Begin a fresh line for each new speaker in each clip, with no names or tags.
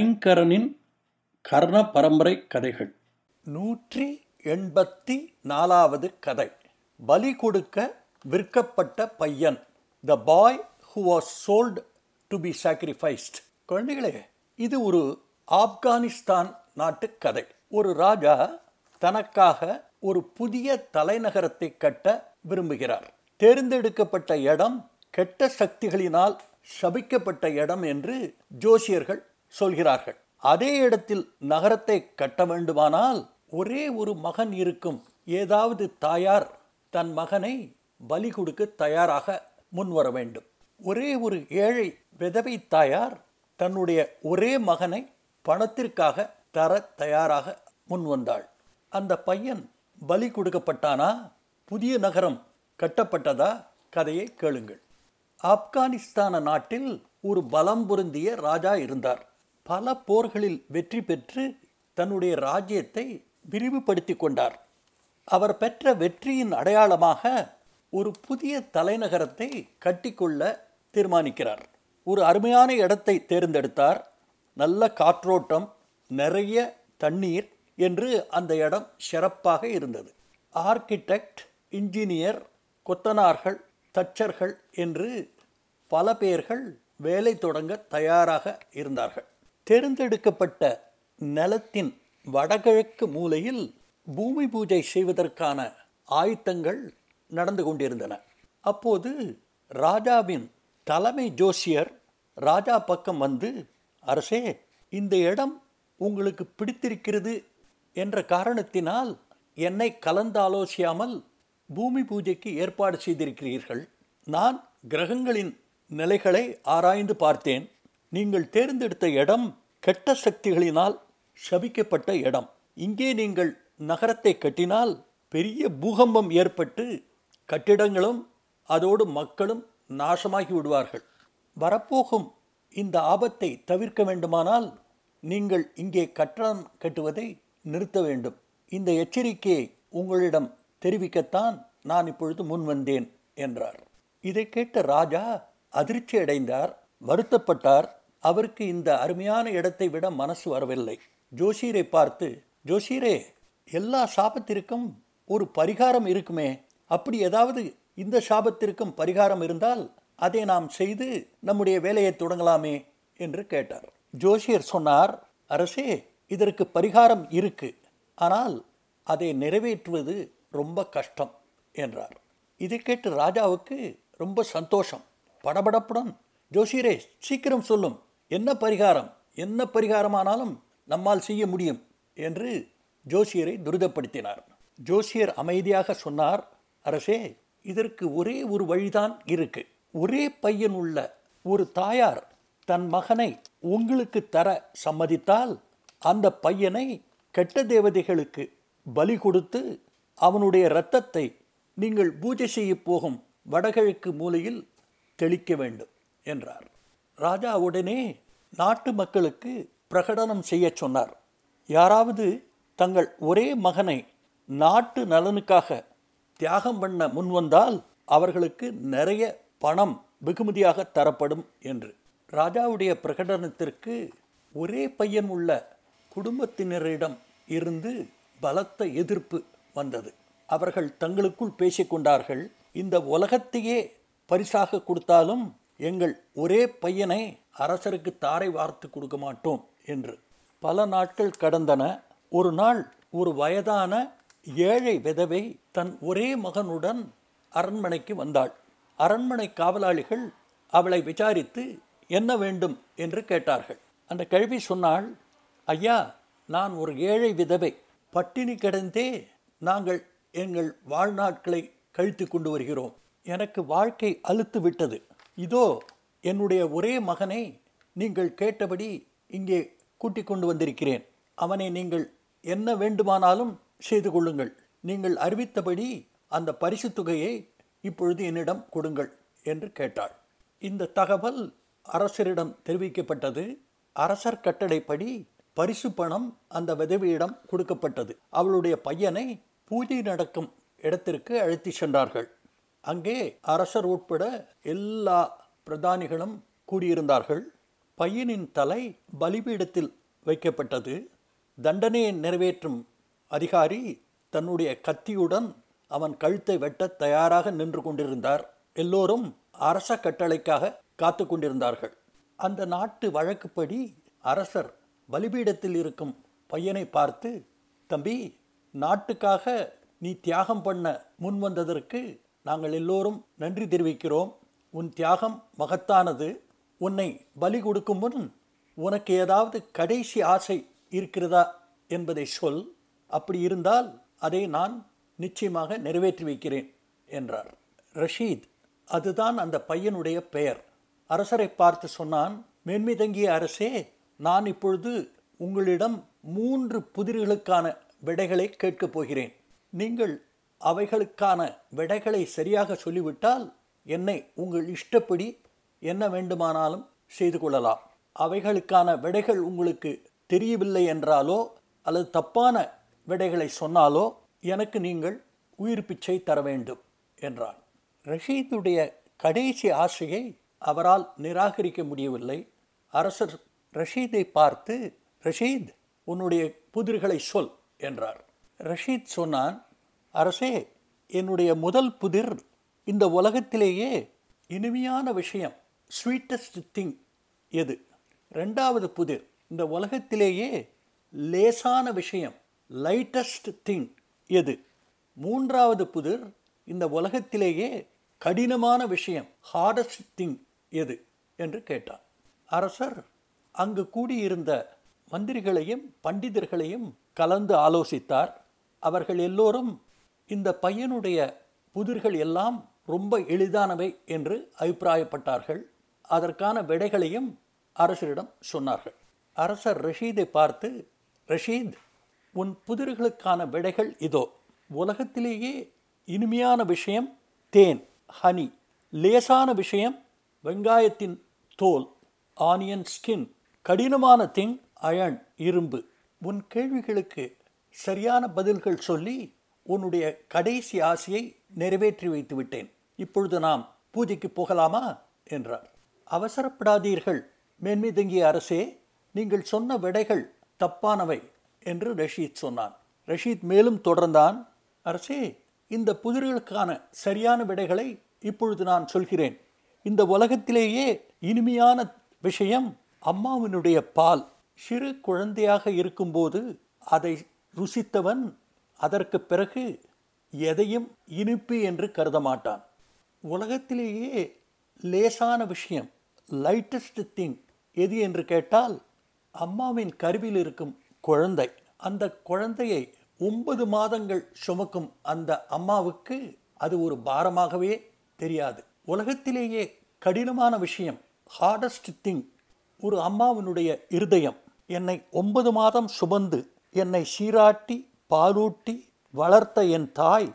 சங்கரனின் கர்ண பரம்பரை கதைகள்.
நூற்றி எண்பத்தி நாலாவது கதை. பலி கொடுக்க விற்கப்பட்ட பையன். The boy who was sold to be sacrificed குழந்தைகளே இது ஒரு ஆப்கானிஸ்தான் நாட்டு கதை. ஒரு ராஜா தனக்காக ஒரு புதிய தலைநகரத்தை கட்ட விரும்புகிறார். தேர்ந்தெடுக்கப்பட்ட இடம் கெட்ட சக்திகளினால் சபிக்கப்பட்ட இடம் என்று ஜோசியர்கள் சொல்கிறார்கள். அதே இடத்தில் நகரத்தை கட்ட வேண்டுமானால் ஒரே ஒரு மகன் இருக்கும். ஏதாவது தாயார் தன் மகனை பலி கொடுக்க தயாராக முன்வர வேண்டும். ஒரே ஒரு ஏழை விதவை தாயார் தன்னுடைய ஒரே மகனை பணத்திற்காக தர தயாராக முன்வந்தாள் அந்த பையன் பலி கொடுக்கப்பட்டானா? புதிய நகரம் கட்டப்பட்டதா? கதையை கேளுங்கள். ஆப்கானிஸ்தான நாட்டில் ஒரு பலம் பொருந்திய ராஜா இருந்தார். பல போர்களில் வெற்றி பெற்று தன்னுடைய ராஜ்யத்தை விரிவுபடுத்தி கொண்டார். அவர் பெற்ற வெற்றியின் அடையாளமாக ஒரு புதிய தலைநகரத்தை கட்டிக்கொள்ள தீர்மானிக்கிறார். ஒரு அருமையான இடத்தை தேர்ந்தெடுத்தார். நல்ல காற்றோட்டம் நிறைய தண்ணீர் என்று அந்த இடம் சிறப்பாக இருந்தது. ஆர்கிடெக்ட் இன்ஜினியர் கொத்தனார்கள் தச்சர்கள் என்று பல பேர்கள் வேலை தொடங்க தயாராக இருந்தார்கள். தேர்ந்தெடுக்கப்பட்ட நிலத்தின் வடகிழக்கு மூலையில் பூமி பூஜை செய்வதற்கான ஆயத்தங்கள் நடந்து கொண்டிருந்தன. அப்போது ராஜாவின் தலைமை ஜோசியர் ராஜா பக்கம் வந்து அரசே இந்த இடம் உங்களுக்கு பிடித்திருக்கிறது என்ற காரணத்தினால் என்னை கலந்தாலோசியாமல் பூமி பூஜைக்கு ஏற்பாடு செய்திருக்கிறீர்கள். நான் கிரகங்களின் நிலைகளை ஆராய்ந்து பார்த்தேன். நீங்கள் தேர்ந்தெடுத்த இடம் கெட்ட சக்திகளினால் சபிக்கப்பட்ட இடம். இங்கே நீங்கள் நகரத்தை கட்டினால் பெரிய பூகம்பம் ஏற்பட்டு கட்டிடங்களும் அதோடு மக்களும் நாசமாகி விடுவார்கள். வரப்போகும் இந்த ஆபத்தை தவிர்க்க வேண்டுமானால் நீங்கள் இங்கே கட்டணம் கட்டுவதை நிறுத்த வேண்டும். இந்த எச்சரிக்கையை உங்களிடம் தெரிவிக்கத்தான் நான் இப்பொழுது முன் வந்தேன் என்றார். இதை கேட்ட ராஜா அதிர்ச்சி அடைந்தார் வருத்தப்பட்டார். அவருக்கு இந்த அருமையான இடத்தை விட மனசு வரவில்லை. ஜோஷீரை பார்த்து ஜோஷீரே எல்லா சாபத்திற்கும் ஒரு பரிகாரம் இருக்குமே. அப்படி ஏதாவது இந்த சாபத்திற்கும் பரிகாரம் இருந்தால் அதை நாம் செய்து நம்முடைய வேலையை தொடங்கலாமே என்று கேட்டார். ஜோஷியர் சொன்னார் அரசே இதற்கு பரிகாரம் இருக்கு. ஆனால் அதை நிறைவேற்றுவது ரொம்ப கஷ்டம் என்றார். இதை கேட்டு ராஜாவுக்கு ரொம்ப சந்தோஷம். படபடப்புடன் ஜோஷியரே சீக்கிரம் சொல்லும். என்ன பரிகாரம்? என்ன பரிகாரமானாலும் நம்மால் செய்ய முடியும் என்று ஜோசியரை துரிதப்படுத்தினார். ஜோசியர் அமைதியாக சொன்னார் அரசே இதற்கு ஒரே ஒரு வழிதான் இருக்கு. ஒரே பையன் உள்ள ஒரு தாயார் தன் மகனை உங்களுக்கு தர சம்மதித்தால் அந்த பையனை கெட்ட தேவதைகளுக்கு பலி கொடுத்து அவனுடைய இரத்தத்தை நீங்கள் பூஜை செய்ய போகும் வடகிழக்கு மூலையில் தெளிக்க வேண்டும் என்றார். ராஜா உடனே நாட்டு மக்களுக்கு பிரகடனம் செய்ய சொன்னார். யாராவது தங்கள் ஒரே மகனை நாட்டு நலனுக்காக தியாகம் பண்ண முன்வந்தால் அவர்களுக்கு நிறைய பணம் வெகுமதியாக தரப்படும் என்று. ராஜாவுடைய பிரகடனத்திற்கு ஒரே பையன் உள்ள குடும்பத்தினரிடம் இருந்து பலத்த எதிர்ப்பு வந்தது. அவர்கள் தங்களுக்குள் பேசிக்கொண்டார்கள் இந்த உலகத்தையே பரிசாக கொடுத்தாலும் எங்கள் ஒரே பையனை அரசருக்கு தாரை வார்த்து கொடுக்க மாட்டோம் என்று. பல நாட்கள் கடந்தன. ஒரு நாள் ஒரு வயதான ஏழை விதவை தன் ஒரே மகனுடன் அரண்மனைக்கு வந்தாள். அரண்மனை காவலாளிகள் அவளை விசாரித்து என்ன வேண்டும் என்று கேட்டார்கள். அந்த கேள்வி சொன்னாள் ஐயா நான் ஒரு ஏழை விதவை. பட்டினி கிடந்தே நாங்கள் எங்கள் வாழ்நாட்களை கழித்து கொண்டு வருகிறோம். எனக்கு வாழ்க்கை அழுத்து விட்டது இதோ என்னுடைய ஒரே மகனை நீங்கள் கேட்டபடி இங்கே கூட்டிக் கொண்டு வந்திருக்கிறேன். அவனை நீங்கள் என்ன வேண்டுமானாலும் செய்து கொள்ளுங்கள். நீங்கள் அறிவித்தபடி அந்த பரிசு தொகையை இப்பொழுது என்னிடம் கொடுங்கள் என்று கேட்டாள். இந்த தகவல் அரசரிடம் தெரிவிக்கப்பட்டது. அரசர் கட்டளைப்படி பரிசு பணம் அந்த விதவியிடம் கொடுக்கப்பட்டது. அவளுடைய பையனை பூஜை நடக்கும் இடத்திற்கு அழைத்து சென்றார்கள். அங்கே அரசர் உட்பட எல்லா பிரதானிகளும் கூடியிருந்தார்கள். பையனின் தலை பலிபீடத்தில் வைக்கப்பட்டது. தண்டனையை நிறைவேற்றும் அதிகாரி தன்னுடைய கத்தியுடன் அவன் கழுத்தை வெட்ட தயாராக நின்று கொண்டிருந்தார். எல்லோரும் அரச கட்டளைக்காக காத்து கொண்டிருந்தார்கள். அந்த நாட்டு வழக்குப்படி அரசர் பலிபீடத்தில் இருக்கும் பையனை பார்த்து தம்பி நாட்டுக்காக நீ தியாகம் பண்ண முன் வந்ததற்கு நாங்கள் எல்லோரும் நன்றி தெரிவிக்கிறோம். உன் தியாகம் மகத்தானது. உன்னை பலி கொடுக்கும் முன் உனக்கு ஏதாவது கடைசி ஆசை இருக்கிறதா என்பதை சொல். அப்படி இருந்தால் அதை நான் நிச்சயமாக நிறைவேற்றி வைக்கிறேன் என்றார். ரஷீத் அதுதான் அந்த பையனுடைய பெயர். அரசரை பார்த்து சொன்னான் மேன்மிதங்கிய அரசே நான் இப்பொழுது உங்களிடம் மூன்று புதிர்களுக்கான விடைகளை கேட்கப் போகிறேன். நீங்கள் அவைகளுக்கான விடைகளை சரியாக சொல்லிவிட்டால் என்னை உங்கள் இஷ்டப்படி என்ன வேண்டுமானாலும் செய்து கொள்ளலாம். அவைகளுக்கான விடைகள் உங்களுக்கு தெரியவில்லை என்றாலோ அல்லது தப்பான விடைகளை சொன்னாலோ எனக்கு நீங்கள் உயிர் பிச்சை தர வேண்டும் என்றான் ரஷீதுடைய கடைசி ஆசையை அவரால் நிராகரிக்க முடியவில்லை. அரசர் ரஷீதை பார்த்து ரஷீத் உன்னுடைய புதிர்களை சொல் என்றார். ரஷீத் சொன்னான் அரசே என்னுடைய முதல் புதிர் இந்த உலகத்திலேயே இனிமையான விஷயம் ஸ்வீட்டஸ்ட் திங் எது? ரெண்டாவது புதிர் இந்த உலகத்திலேயே லேசான விஷயம் லைட்டஸ்ட் திங் எது? மூன்றாவது புதிர் இந்த உலகத்திலேயே கடினமான விஷயம் ஹார்டஸ்ட் திங் எது? என்று கேட்டார் அரசர் அங்கு கூடியிருந்த மந்திரிகளையும் பண்டிதர்களையும் கலந்து ஆலோசித்தார். அவர்கள் எல்லோரும் இந்த பையனுடைய புதிர்கள் எல்லாம் ரொம்ப எளிதானவை என்று அபிப்பிராயப்பட்டார்கள். அதற்கான விடைகளையும் அரசரிடம் சொன்னார்கள். அரசர் ரஷீதை பார்த்து ரஷீத் உன் புதிர்களுக்கான விடைகள் இதோ. உலகத்திலேயே இனிமையான விஷயம் தேன் ஹனி லேசான விஷயம் வெங்காயத்தின் தோல் ஆனியன் ஸ்கின் கடினமான திங் அயன் இரும்பு. உன் கேள்விகளுக்கு சரியான பதில்கள் சொல்லி உன்னுடைய கடைசி ஆசையை நிறைவேற்றி வைத்து விட்டேன். இப்பொழுது நாம் பூஜைக்கு போகலாமா? என்றார். அவசரப்படாதீர்கள். மென்மிதங்கிய அரசே நீங்கள் சொன்ன விடைகள் தப்பானவை என்று ரஷீத் சொன்னான். ரஷீத் மேலும் தொடர்ந்தான். அரசே இந்த புதிர்களுக்கான சரியான விடைகளை இப்பொழுது நான் சொல்கிறேன். இந்த உலகத்திலேயே இனிமையான விஷயம் அம்மாவினுடைய பால். சிறு குழந்தையாக இருக்கும்போது அதை ருசித்தவன் அதற்கு பிறகு எதையும் இனிப்பு என்று கருத மாட்டான் உலகத்திலேயே லேசான விஷயம் லைட்டஸ்ட் திங் எது என்று கேட்டால் அம்மாவின் கருவில் இருக்கும் குழந்தை. அந்த குழந்தையை ஒன்பது மாதங்கள் சுமக்கும் அந்த அம்மாவுக்கு அது ஒரு பாரமாகவே தெரியாது. உலகத்திலேயே கடினமான விஷயம் ஹார்டஸ்ட் திங் ஒரு அம்மாவினுடைய இருதயம். என்னை ஒன்பது மாதம் சுமந்து என்னை சீராட்டி பாலூட்டி வளர்த்த என் தாய்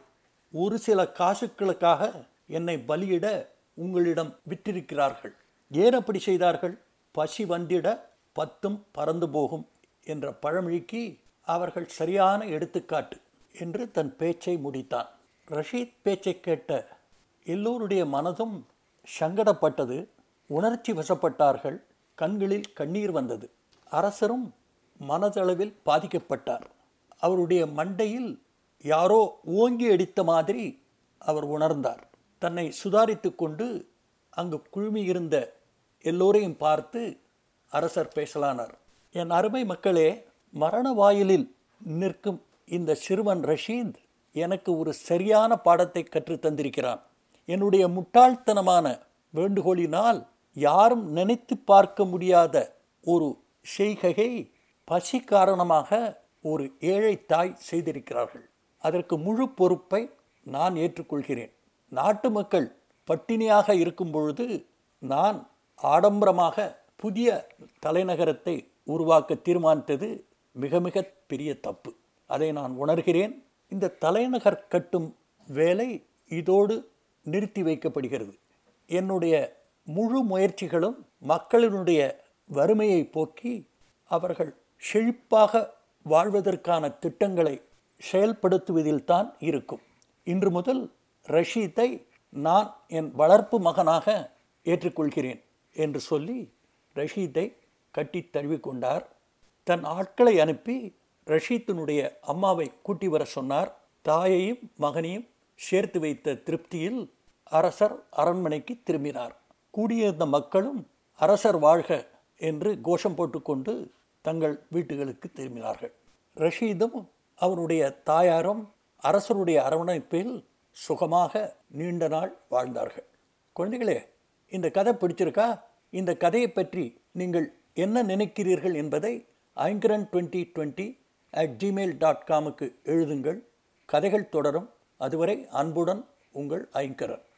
ஒரு சில காசுக்களுக்காக என்னை பலியிட உங்களிடம் விற்றிருக்கிறார்கள் ஏன் அப்படி செய்தார்கள்? பசி வந்திட பத்தும் பறந்து போகும் என்ற பழமொழிக்கு அவர்கள் சரியான எடுத்துக்காட்டு என்று தன் பேச்சை முடித்தான். ரஷீத் பேச்சை கேட்ட எல்லோருடைய மனதும் சங்கடப்பட்டது. உணர்ச்சி வசப்பட்டார்கள். கண்களில் கண்ணீர் வந்தது. அரசரும் மனதளவில் பாதிக்கப்பட்டார். அவருடைய மண்டையில் யாரோ ஓங்கி அடித்த மாதிரி அவர் உணர்ந்தார். தன்னை சுதாரித்து கொண்டு அங்கு குழுமியிருந்த எல்லோரையும் பார்த்து அரசர் பேசலானார். என் அருமை மக்களே மரண வாயிலில் நிற்கும் இந்த சிறுவன் ரஷீத் எனக்கு ஒரு சரியான பாடத்தை கற்று தந்திருக்கிறான். என்னுடைய முட்டாள்தனமான வேண்டுகோளினால் யாரும் நினைத்து பார்க்க முடியாத ஒரு செய்கையை பசி காரணமாக ஒரு ஏழை தாய் செய்திருக்கிறார்கள். அதற்கு முழு பொறுப்பை நான் ஏற்றுக்கொள்கிறேன். நாட்டு மக்கள் பட்டினியாக இருக்கும் பொழுது நான் ஆடம்பரமாக புதிய தலைநகரத்தை உருவாக்க தீர்மானித்தது மிக மிக பெரிய தப்பு. அதை நான் உணர்கிறேன். இந்த தலைநகர் கட்டும் வேலை இதோடு நிறுத்தி வைக்கப்படுகிறது. என்னுடைய முழு முயற்சிகளும் மக்களினுடைய வறுமையை போக்கி அவர்கள் செழிப்பாக வாழ்வதற்கான திட்டங்களை செயல்படுத்துவதில் தான் இருக்கும். இன்று முதல் ரஷீத்தை நான் என் வளர்ப்பு மகனாக ஏற்றுக்கொள்கிறேன் என்று சொல்லி ரஷீத்தை கட்டி தழுவிக்கொண்டார். தன் ஆட்களை அனுப்பி ரஷீத்தினுடைய அம்மாவை கூட்டி வர சொன்னார். தாயையும் மகனையும் சேர்த்து வைத்த திருப்தியில் அரசர் அரண்மனைக்கு திரும்பினார். கூடியிருந்த மக்களும் அரசர் வாழ்க என்று கோஷம் போட்டுக்கொண்டு தங்கள் வீட்டுகளுக்கு திரும்பினார்கள். ரஷீதும் அவருடைய தாயாரும் அரசருடைய அரவணைப்பில் சுகமாக நீண்ட நாள் வாழ்ந்தார்கள். குழந்தைகளே இந்த கதை பிடிச்சிருக்கா? இந்த கதையை பற்றி நீங்கள் என்ன நினைக்கிறீர்கள் என்பதை Aingaran twenty twenty at Gmail dot காமுக்கு எழுதுங்கள். கதைகள் தொடரும். அதுவரை அன்புடன் உங்கள் ஐங்கரன்.